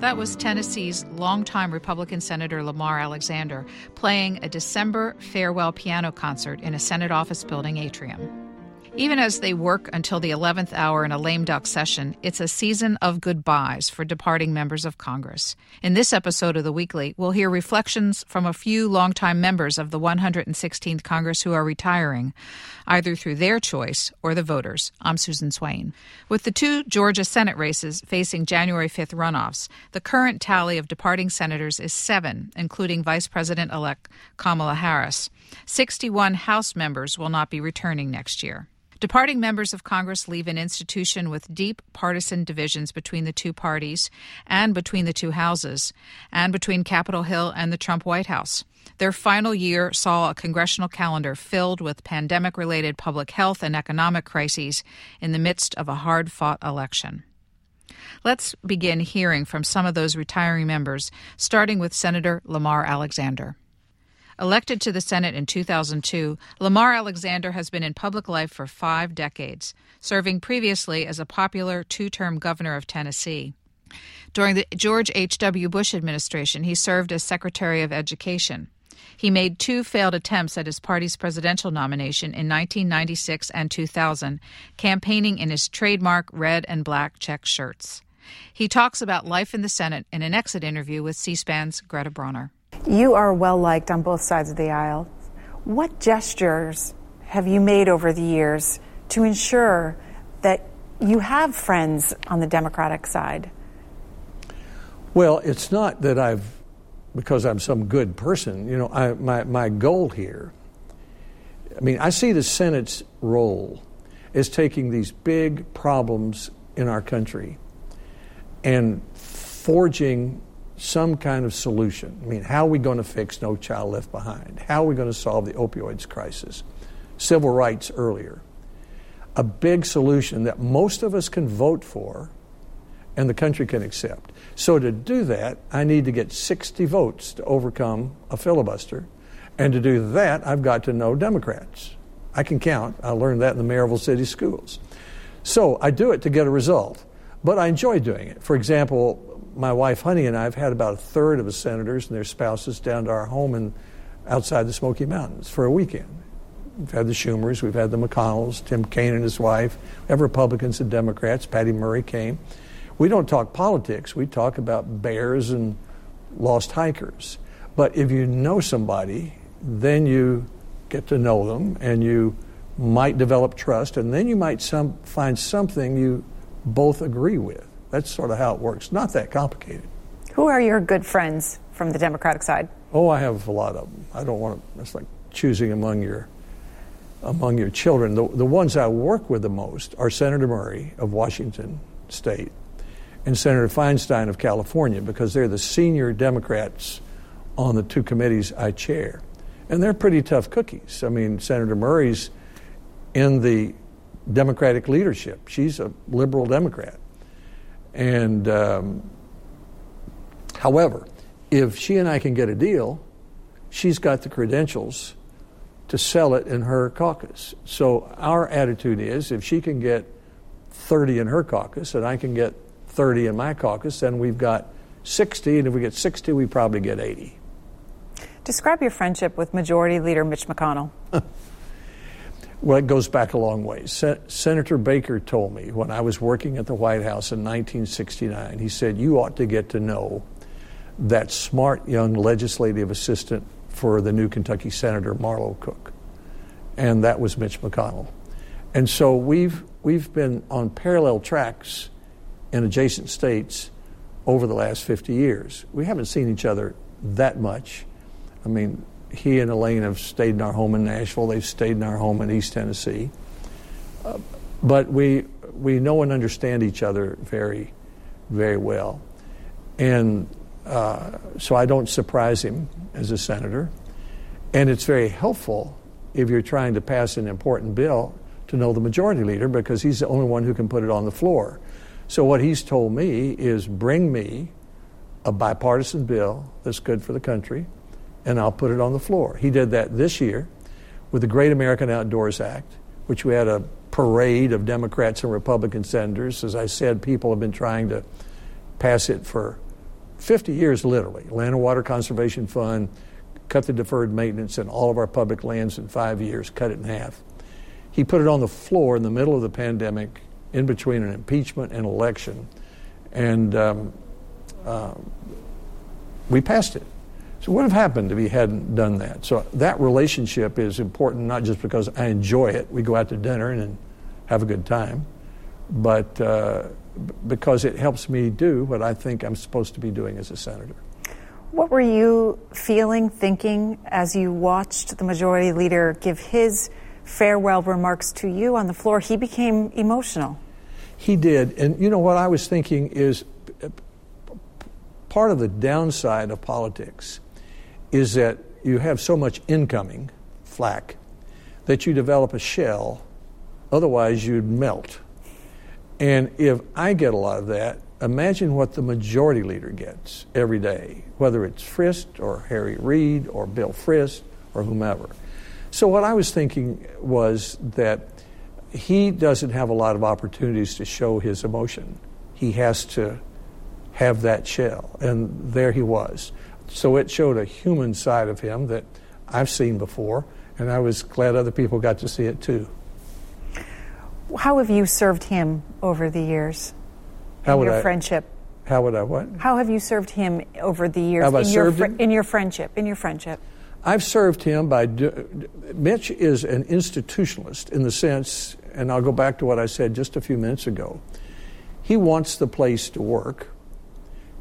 That was Tennessee's longtime Republican Senator Lamar Alexander playing a December farewell piano concert in a Senate office building atrium. Even as they work until the 11th hour in a lame duck session, it's a season of goodbyes for departing members of Congress. In this episode of The Weekly, we'll hear reflections from a few longtime members of the 116th Congress who are retiring, either through their choice or the voters. I'm Susan Swain. With the two Georgia Senate races facing January 5th runoffs, the current tally of departing senators is seven, including Vice President elect Kamala Harris. 61 House members will not be returning next year. Departing members of Congress leave an institution with deep partisan divisions between the two parties and between the two houses, and between Capitol Hill and the Trump White House. Their final year saw a congressional calendar filled with pandemic related public health and economic crises in the midst of a hard fought election. Let's begin hearing from some of those retiring members, starting with Senator Lamar Alexander. Elected to the Senate in 2002, Lamar Alexander has been in public life for five decades, serving previously as a popular two term governor of Tennessee. During the George H.W. Bush administration, he served as Secretary of Education. He made two failed attempts at his party's presidential nomination in 1996 and 2000, campaigning in his trademark red and black check shirts. He talks about life in the Senate in an exit interview with C SPAN's Greta Brawner. You are well liked on both sides of the aisle. What gestures have you made over the years to ensure that you have friends on the Democratic side? Well, it's not that I've, because I'm some good person, you know, I, my, my goal here, I mean, I see the Senate's role as taking these big problems in our country and forging some kind of solution. I mean, how are we going to fix No Child Left Behind? How are we going to solve the opioids crisis? Civil rights earlier. A big solution that most of us can vote for and the country can accept. So to do that, I need to get 60 votes to overcome a filibuster. And to do that, I've got to know Democrats. I can count. I learned that in the Maryville City Schools. So I do it to get a result, but I enjoy doing it. For example, my wife Honey and I have had about a third of the senators and their spouses down to our home in, outside the Smoky Mountains for a weekend. We've had the Schumers, we've had the McConnells, Tim Kaine and his wife, we have Republicans and Democrats. Patty Murray came. We don't talk politics, we talk about bears and lost hikers. But if you know somebody, then you get to know them and you might develop trust, and then you might some, find something you both agree with. That's sort of how it works. Not that complicated. Who are your good friends from the Democratic side? Oh, I have a lot of them. I don't want to. It's like choosing among your among your children. The, the ones I work with the most are Senator Murray of Washington State and Senator Feinstein of California because they're the senior Democrats on the two committees I chair. And they're pretty tough cookies. I mean, Senator Murray's in the Democratic leadership. She's a liberal Democrat. And um, however, if she and I can get a deal, she's got the credentials to sell it in her caucus. So our attitude is if she can get 30 in her caucus and I can get 30 in my caucus, then we've got 60. And if we get 60, we probably get 80. Describe your friendship with Majority Leader Mitch McConnell. Well, it goes back a long ways. Se- Senator Baker told me when I was working at the White House in 1969, he said, You ought to get to know that smart young legislative assistant for the new Kentucky Senator, Marlow Cook. And that was Mitch McConnell. And so we've, we've been on parallel tracks in adjacent states over the last 50 years. We haven't seen each other that much. I mean, he and Elaine have stayed in our home in Nashville. They've stayed in our home in East Tennessee. Uh, but we we know and understand each other very, very well, and uh, so I don't surprise him as a senator. And it's very helpful if you're trying to pass an important bill to know the majority leader because he's the only one who can put it on the floor. So what he's told me is bring me a bipartisan bill that's good for the country, and I'll put it on the floor. He did that this year with the Great American Outdoors Act, which we had a parade of Democrats and Republican senators. As I said, people have been trying to pass it for 50 years, literally. Land and Water Conservation Fund, cut the deferred maintenance in all of our public lands in five years, cut it in half. He put it on the floor in the middle of the pandemic in between an impeachment and election, and um, uh, we passed it. So, what would have happened if he hadn't done that? So, that relationship is important not just because I enjoy it, we go out to dinner and have a good time, but uh, because it helps me do what I think I'm supposed to be doing as a senator. What were you feeling, thinking as you watched the majority leader give his farewell remarks to you on the floor? He became emotional. He did. And you know what I was thinking is part of the downside of politics is that you have so much incoming flack that you develop a shell, otherwise, you'd melt. And if I get a lot of that, imagine what the majority leader gets every day, whether it's Frist or Harry Reid or Bill Frist or whomever. So, what I was thinking was that he doesn't have a lot of opportunities to show his emotion. He has to have that shell. And there he was. So it showed a human side of him that I've seen before, and I was glad other people got to see it too. How have you served him over the years? How would your I, friendship? How would I what? How have you served him over the years Have I in your served fr- him? in your friendship? In your friendship. I've served him by. Do, Mitch is an institutionalist in the sense, and I'll go back to what I said just a few minutes ago. He wants the place to work.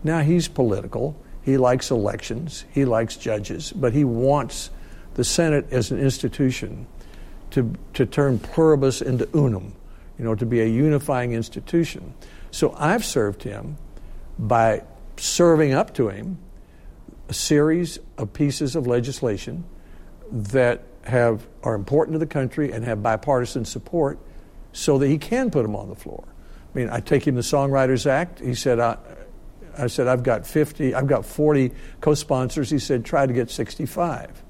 Now he's political. He likes elections. He likes judges, but he wants the Senate as an institution to to turn pluribus into unum, you know, to be a unifying institution. So I've served him by serving up to him a series of pieces of legislation that have are important to the country and have bipartisan support so that he can put them on the floor. I mean, I take him the Songwriters Act. He said, I said, I've got 50, I've got 40 co sponsors. He said, try to get 65.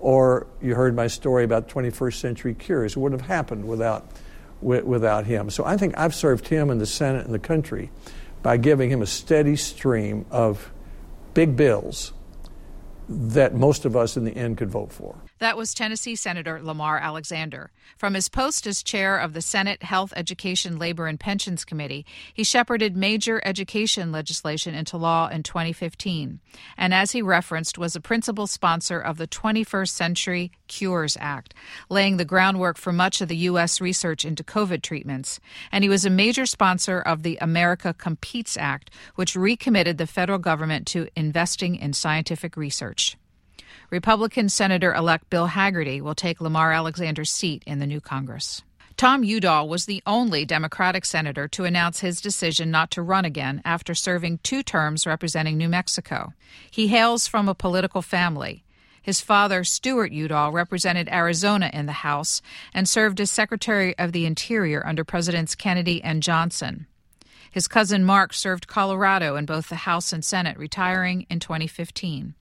Or you heard my story about 21st century cures. It wouldn't have happened without, without him. So I think I've served him and the Senate and the country by giving him a steady stream of big bills that most of us in the end could vote for. That was Tennessee Senator Lamar Alexander. From his post as chair of the Senate Health, Education, Labor, and Pensions Committee, he shepherded major education legislation into law in 2015, and as he referenced, was a principal sponsor of the 21st Century Cures Act, laying the groundwork for much of the U.S. research into COVID treatments. And he was a major sponsor of the America Competes Act, which recommitted the federal government to investing in scientific research. Republican Senator elect Bill Hagerty will take Lamar Alexander's seat in the new Congress. Tom Udall was the only Democratic senator to announce his decision not to run again after serving two terms representing New Mexico. He hails from a political family. His father, Stuart Udall, represented Arizona in the House and served as Secretary of the Interior under Presidents Kennedy and Johnson. His cousin Mark served Colorado in both the House and Senate, retiring in 2015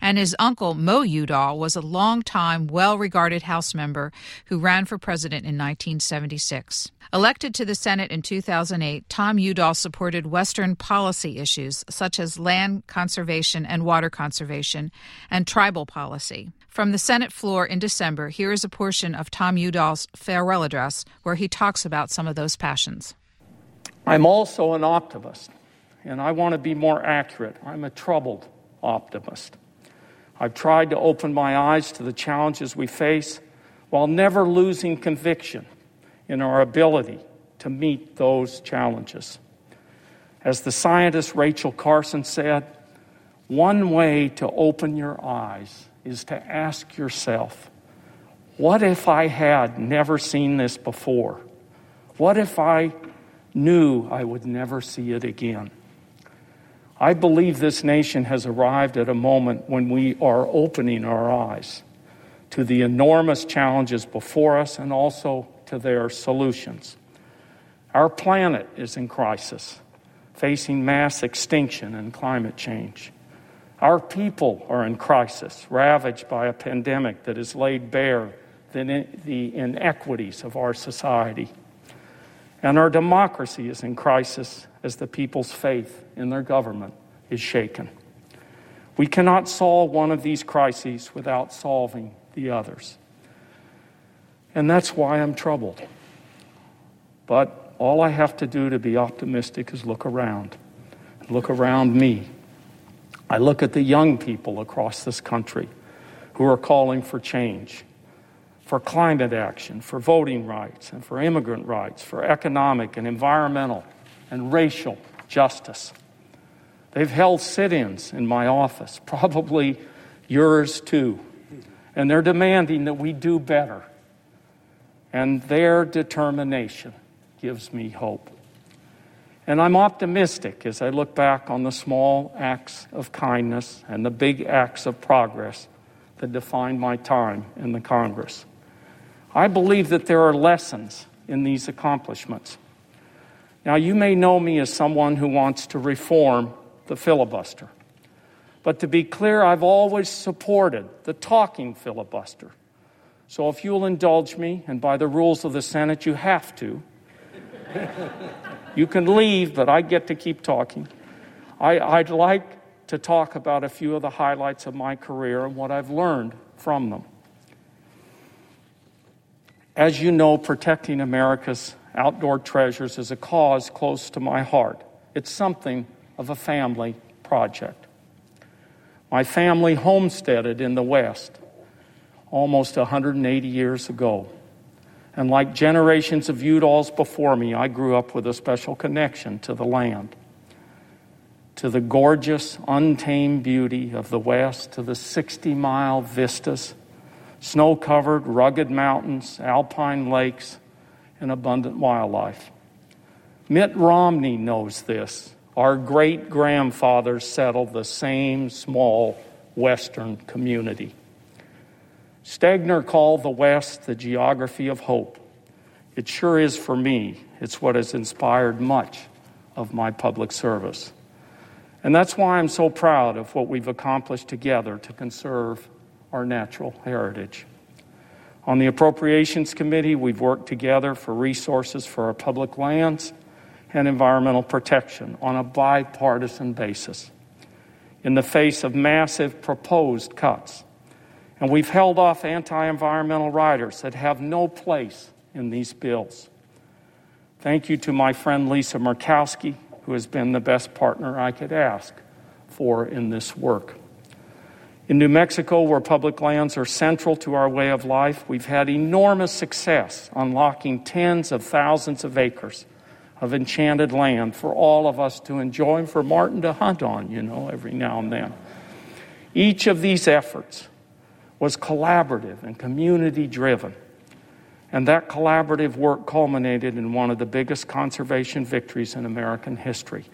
and his uncle Mo Udall was a long-time, well-regarded House member who ran for president in 1976. Elected to the Senate in 2008, Tom Udall supported Western policy issues such as land conservation and water conservation and tribal policy. From the Senate floor in December, here is a portion of Tom Udall's farewell address where he talks about some of those passions. I'm also an optimist, and I want to be more accurate. I'm a troubled optimist. I've tried to open my eyes to the challenges we face while never losing conviction in our ability to meet those challenges. As the scientist Rachel Carson said, one way to open your eyes is to ask yourself, what if I had never seen this before? What if I knew I would never see it again? I believe this nation has arrived at a moment when we are opening our eyes to the enormous challenges before us and also to their solutions. Our planet is in crisis, facing mass extinction and climate change. Our people are in crisis, ravaged by a pandemic that has laid bare the, the inequities of our society. And our democracy is in crisis as the people's faith in their government is shaken. We cannot solve one of these crises without solving the others. And that's why I'm troubled. But all I have to do to be optimistic is look around, look around me. I look at the young people across this country who are calling for change for climate action, for voting rights, and for immigrant rights, for economic and environmental and racial justice. They've held sit ins in my office, probably yours too. And they're demanding that we do better. And their determination gives me hope. And I'm optimistic as I look back on the small acts of kindness and the big acts of progress that defined my time in the Congress. I believe that there are lessons in these accomplishments. Now, you may know me as someone who wants to reform the filibuster. But to be clear, I've always supported the talking filibuster. So if you'll indulge me, and by the rules of the Senate, you have to, you can leave, but I get to keep talking. I, would like to talk about a few of the highlights of my career and what I've learned from them. As you know, protecting America's outdoor treasures is a cause close to my heart. It's something of a family project. My family homesteaded in the West almost 180 years ago. And like generations of Udalls before me, I grew up with a special connection to the land, to the gorgeous, untamed beauty of the West, to the 60 mile vistas snow covered, rugged mountains, alpine lakes, and abundant wildlife. Mitt Romney knows this. Our great grandfathers settled the same small western community. Stegner called the West the geography of hope. It sure is for me. It's what has inspired much of my public service. And that's why I'm so proud of what we've accomplished together to conserve our natural heritage. On the Appropriations Committee, we've worked together for resources for our public lands and environmental protection on a bipartisan basis in the face of massive proposed cuts. And we've held off anti environmental riders that have no place in these bills. Thank you to my friend Lisa Murkowski, who has been the best partner I could ask for in this work. In New Mexico, where public lands are central to our way of life, we've had enormous success unlocking tens of thousands of acres of enchanted land for all of us to enjoy and for Martin to hunt on, you know, every now and then. Each of these efforts was collaborative and community driven. And that collaborative work culminated in one of the biggest conservation victories in American history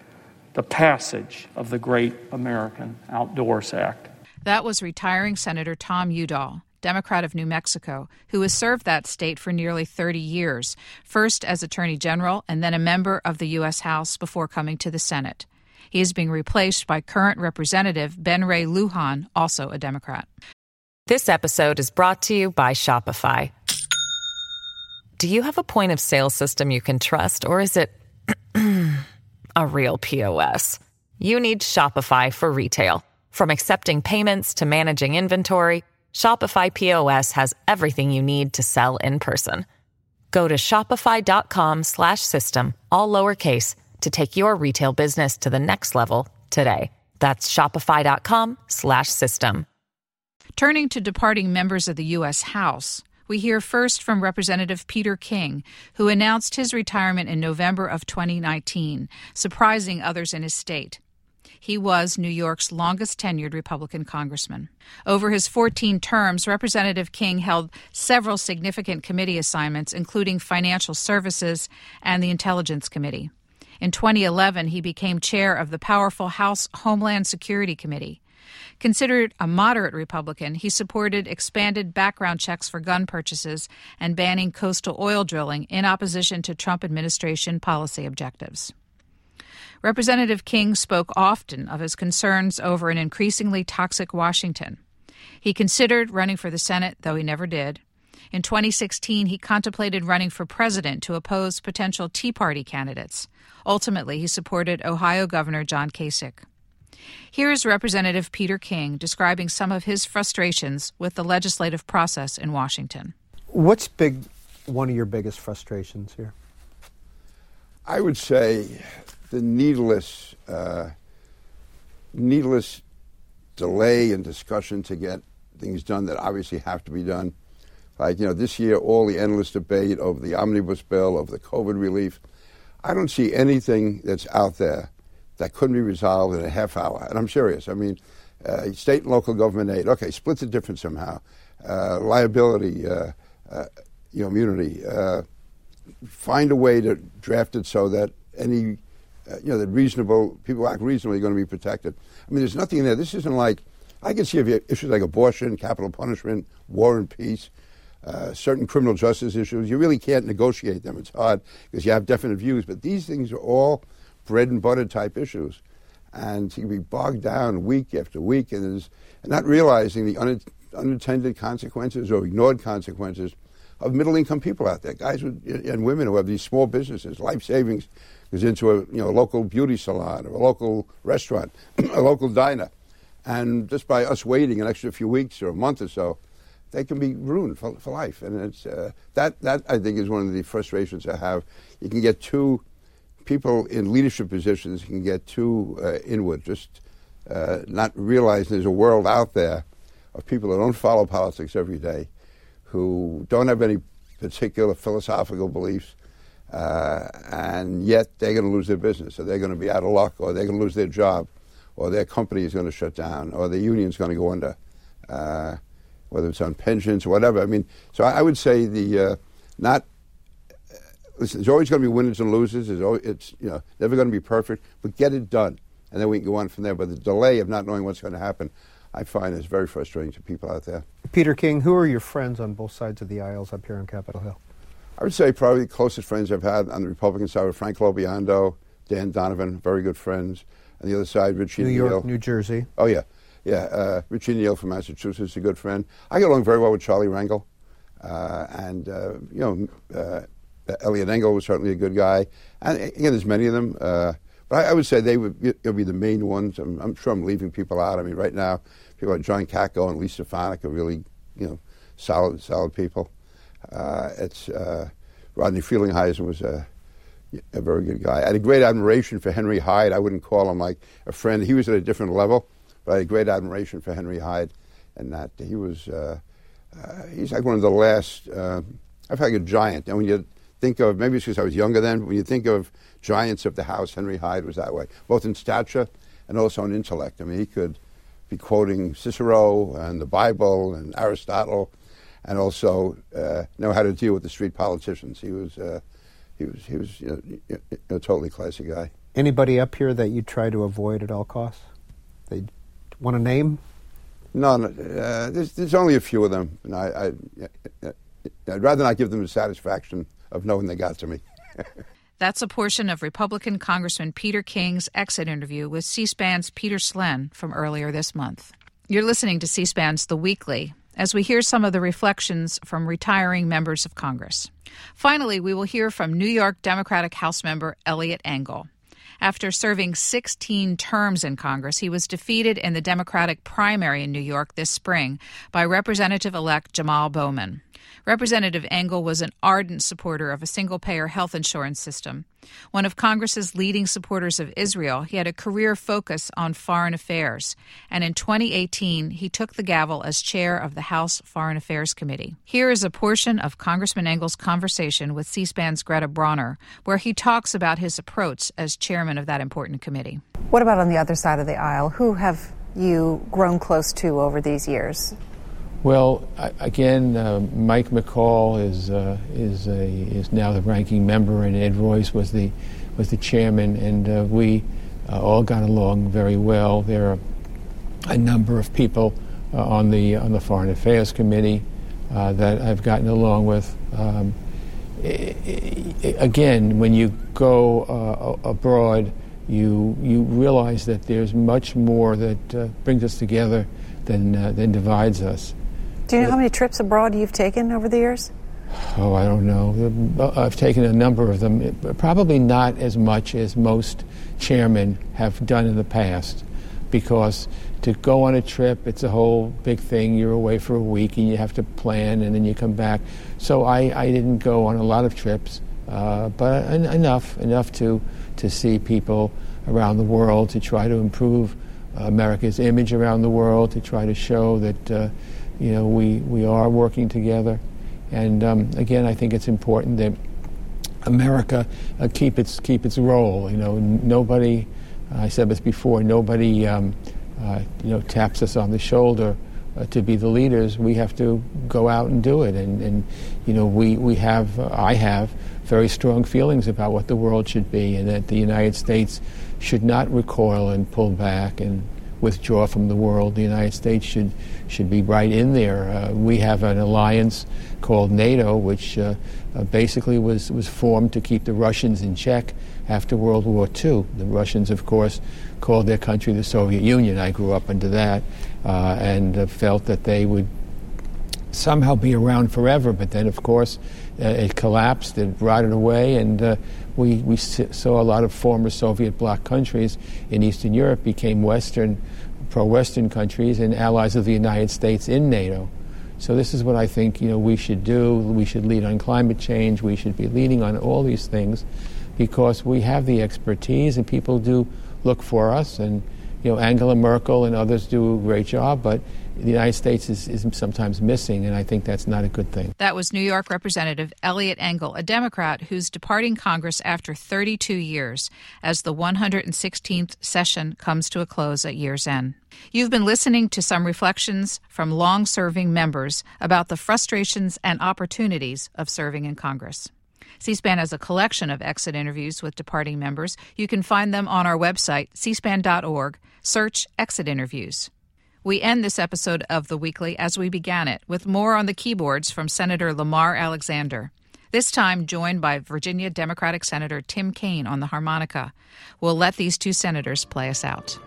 the passage of the Great American Outdoors Act. That was retiring Senator Tom Udall. Democrat of New Mexico, who has served that state for nearly 30 years, first as Attorney General and then a member of the U.S. House before coming to the Senate. He is being replaced by current Representative Ben Ray Lujan, also a Democrat. This episode is brought to you by Shopify. Do you have a point of sale system you can trust, or is it a real POS? You need Shopify for retail. From accepting payments to managing inventory, Shopify POS has everything you need to sell in person. Go to shopify.com/system all lowercase to take your retail business to the next level today. That's shopify.com/system. Turning to departing members of the US House, We hear first from Representative Peter King, who announced his retirement in November of 2019, surprising others in his state. He was New York's longest tenured Republican congressman. Over his 14 terms, Representative King held several significant committee assignments, including Financial Services and the Intelligence Committee. In 2011, he became chair of the powerful House Homeland Security Committee. Considered a moderate Republican, he supported expanded background checks for gun purchases and banning coastal oil drilling in opposition to Trump administration policy objectives. Representative King spoke often of his concerns over an increasingly toxic Washington. He considered running for the Senate, though he never did. In 2016, he contemplated running for president to oppose potential Tea Party candidates. Ultimately, he supported Ohio Governor John Kasich. Here is Representative Peter King describing some of his frustrations with the legislative process in Washington. What's big one of your biggest frustrations here? I would say the needless, uh, needless delay in discussion to get things done that obviously have to be done. Like, you know, this year, all the endless debate over the omnibus bill, over the COVID relief. I don't see anything that's out there that couldn't be resolved in a half hour. And I'm serious. I mean, uh, state and local government aid, okay, split the difference somehow. Uh, liability, uh, uh you know, immunity. Uh, find a way to draft it so that any uh, you know, that reasonable people act reasonably are going to be protected. I mean, there's nothing in there. This isn't like I can see if issues like abortion, capital punishment, war and peace, uh, certain criminal justice issues. You really can't negotiate them. It's hard because you have definite views. But these things are all bread and butter type issues, and you can be bogged down week after week, and, and not realizing the un- unintended consequences or ignored consequences of middle income people out there, guys with, and women who have these small businesses, life savings goes into a you know local beauty salon or a local restaurant, a local diner, and just by us waiting an extra few weeks or a month or so, they can be ruined for, for life. And it's uh, that that I think is one of the frustrations I have. You can get too people in leadership positions can get too uh, inward, just uh, not realizing there's a world out there of people that don't follow politics every day, who don't have any particular philosophical beliefs, uh, and yet they're going to lose their business, or they're going to be out of luck, or they're going to lose their job, or their company is going to shut down, or their union is going to go under, uh, whether it's on pensions or whatever. I mean, so I, would say the uh, not. Uh, listen, there's always going to be winners and losers. It's, always, it's you know never going to be perfect, but get it done, and then we can go on from there. But the delay of not knowing what's going to happen, I find is very frustrating to people out there. Peter King, who are your friends on both sides of the aisles up here on Capitol Hill? I would say probably the closest friends I've had on the Republican side were Frank LoBiondo, Dan Donovan, very good friends. On the other side, Richie New Neal. York, New Jersey. Oh, yeah. Yeah, uh, Richie Neal from Massachusetts, a good friend. I get along very well with Charlie Rangel. Uh, and, uh, you know, uh, Eliot Engel was certainly a good guy. And again, there's many of them. But I, I, would say they would be, be the main ones. I'm, I'm, sure I'm leaving people out. I mean, right now, people like John Katko and Elise Stefanik are really, you know, solid, solid people. Uh, it's uh, Rodney Frelinghuysen was a, a very good guy. I had a great admiration for Henry Hyde. I wouldn't call him like a friend. He was at a different level, but I had great admiration for Henry Hyde, and that he was. Uh, uh, he's like one of the last. Uh, I feel like a giant. And when you think of maybe it's because I was younger then. When you think of giants of the house, Henry Hyde was that way, both in stature and also in intellect. I mean, he could be quoting Cicero and the Bible and Aristotle and also uh, know how to deal with the street politicians. He was uh, he was he was you know, a totally classy guy. Anybody up here that you try to avoid at all costs? They want to name? No, uh, there's, there's only a few of them, and I, I I'd rather not give them the satisfaction of knowing they got to me. That's a portion of Republican Congressman Peter King's exit interview with C SPAN's Peter Slen from earlier this month. You're listening to C SPAN's The Weekly as we hear some of the reflections from retiring members of Congress. Finally, we will hear from New York Democratic House member Eliot Engel. After serving 16 terms in Congress, he was defeated in the Democratic primary in New York this spring by Representative elect Jamal Bowman. Representative Engel was an ardent supporter of a single payer health insurance system. One of Congress's leading supporters of Israel, he had a career focus on foreign affairs. And in 2018, he took the gavel as chair of the House Foreign Affairs Committee. Here is a portion of Congressman Engel's conversation with C SPAN's Greta Brawner, where he talks about his approach as chairman of that important committee. What about on the other side of the aisle? Who have you grown close to over these years? Well, again, uh, Mike McCaul is uh, is a, is now the ranking member, and Ed Royce was the was the chairman, and uh, we uh, all got along very well. There are a number of people uh, on the on the Foreign Affairs Committee uh, that I've gotten along with. Um, again, when you go abroad, you you realize that there's much more that brings us together than than divides us. Do you know how many trips abroad you've taken over the years? Oh, I don't know. I've taken a number of them, probably not as much as most chairmen have done in the past, because to go on a trip, it's a whole big thing. You're away for a week and you have to plan and then you come back. So I, I didn't go on a lot of trips, uh, but en- enough, enough to, to see people around the world, to try to improve America's image around the world, to try to show that. Uh, you know, we, we are working together. And um, again, I think it's important that America uh, keep its keep its role. You know, nobody. Uh, I said this before. Nobody, um, uh, you know, taps us on the shoulder uh, to be the leaders. We have to go out and do it. And, and you know, we we have. Uh, I have very strong feelings about what the world should be, and that the United States should not recoil and pull back and withdraw from the world. The United States should should be right in there. Uh, we have an alliance called NATO, which uh, uh, basically was was formed to keep the Russians in check after World War II. The Russians, of course, called their country the Soviet Union. I grew up under that, uh, and uh, felt that they would somehow be around forever. But then, of course, it collapsed, it rotted away, and uh, we, we saw a lot of former Soviet bloc countries in Eastern Europe became Western, pro Western countries and allies of the United States in NATO. So this is what I think you know we should do. We should lead on climate change. We should be leading on all these things because we have the expertise and people do look for us. And you know Angela Merkel and others do a great job, but the United States is, is sometimes missing, and I think that's not a good thing. That was New York Representative Eliot Engel, a Democrat who's departing Congress after 32 years as the 116th session comes to a close at year's end. You've been listening to some reflections from long serving members about the frustrations and opportunities of serving in Congress. C SPAN has a collection of exit interviews with departing members. You can find them on our website, cspan.org. Search Exit Interviews. We end this episode of The Weekly as we began it, with more on the keyboards from Senator Lamar Alexander. This time joined by Virginia Democratic Senator Tim Kaine on the harmonica. We'll let these two senators play us out.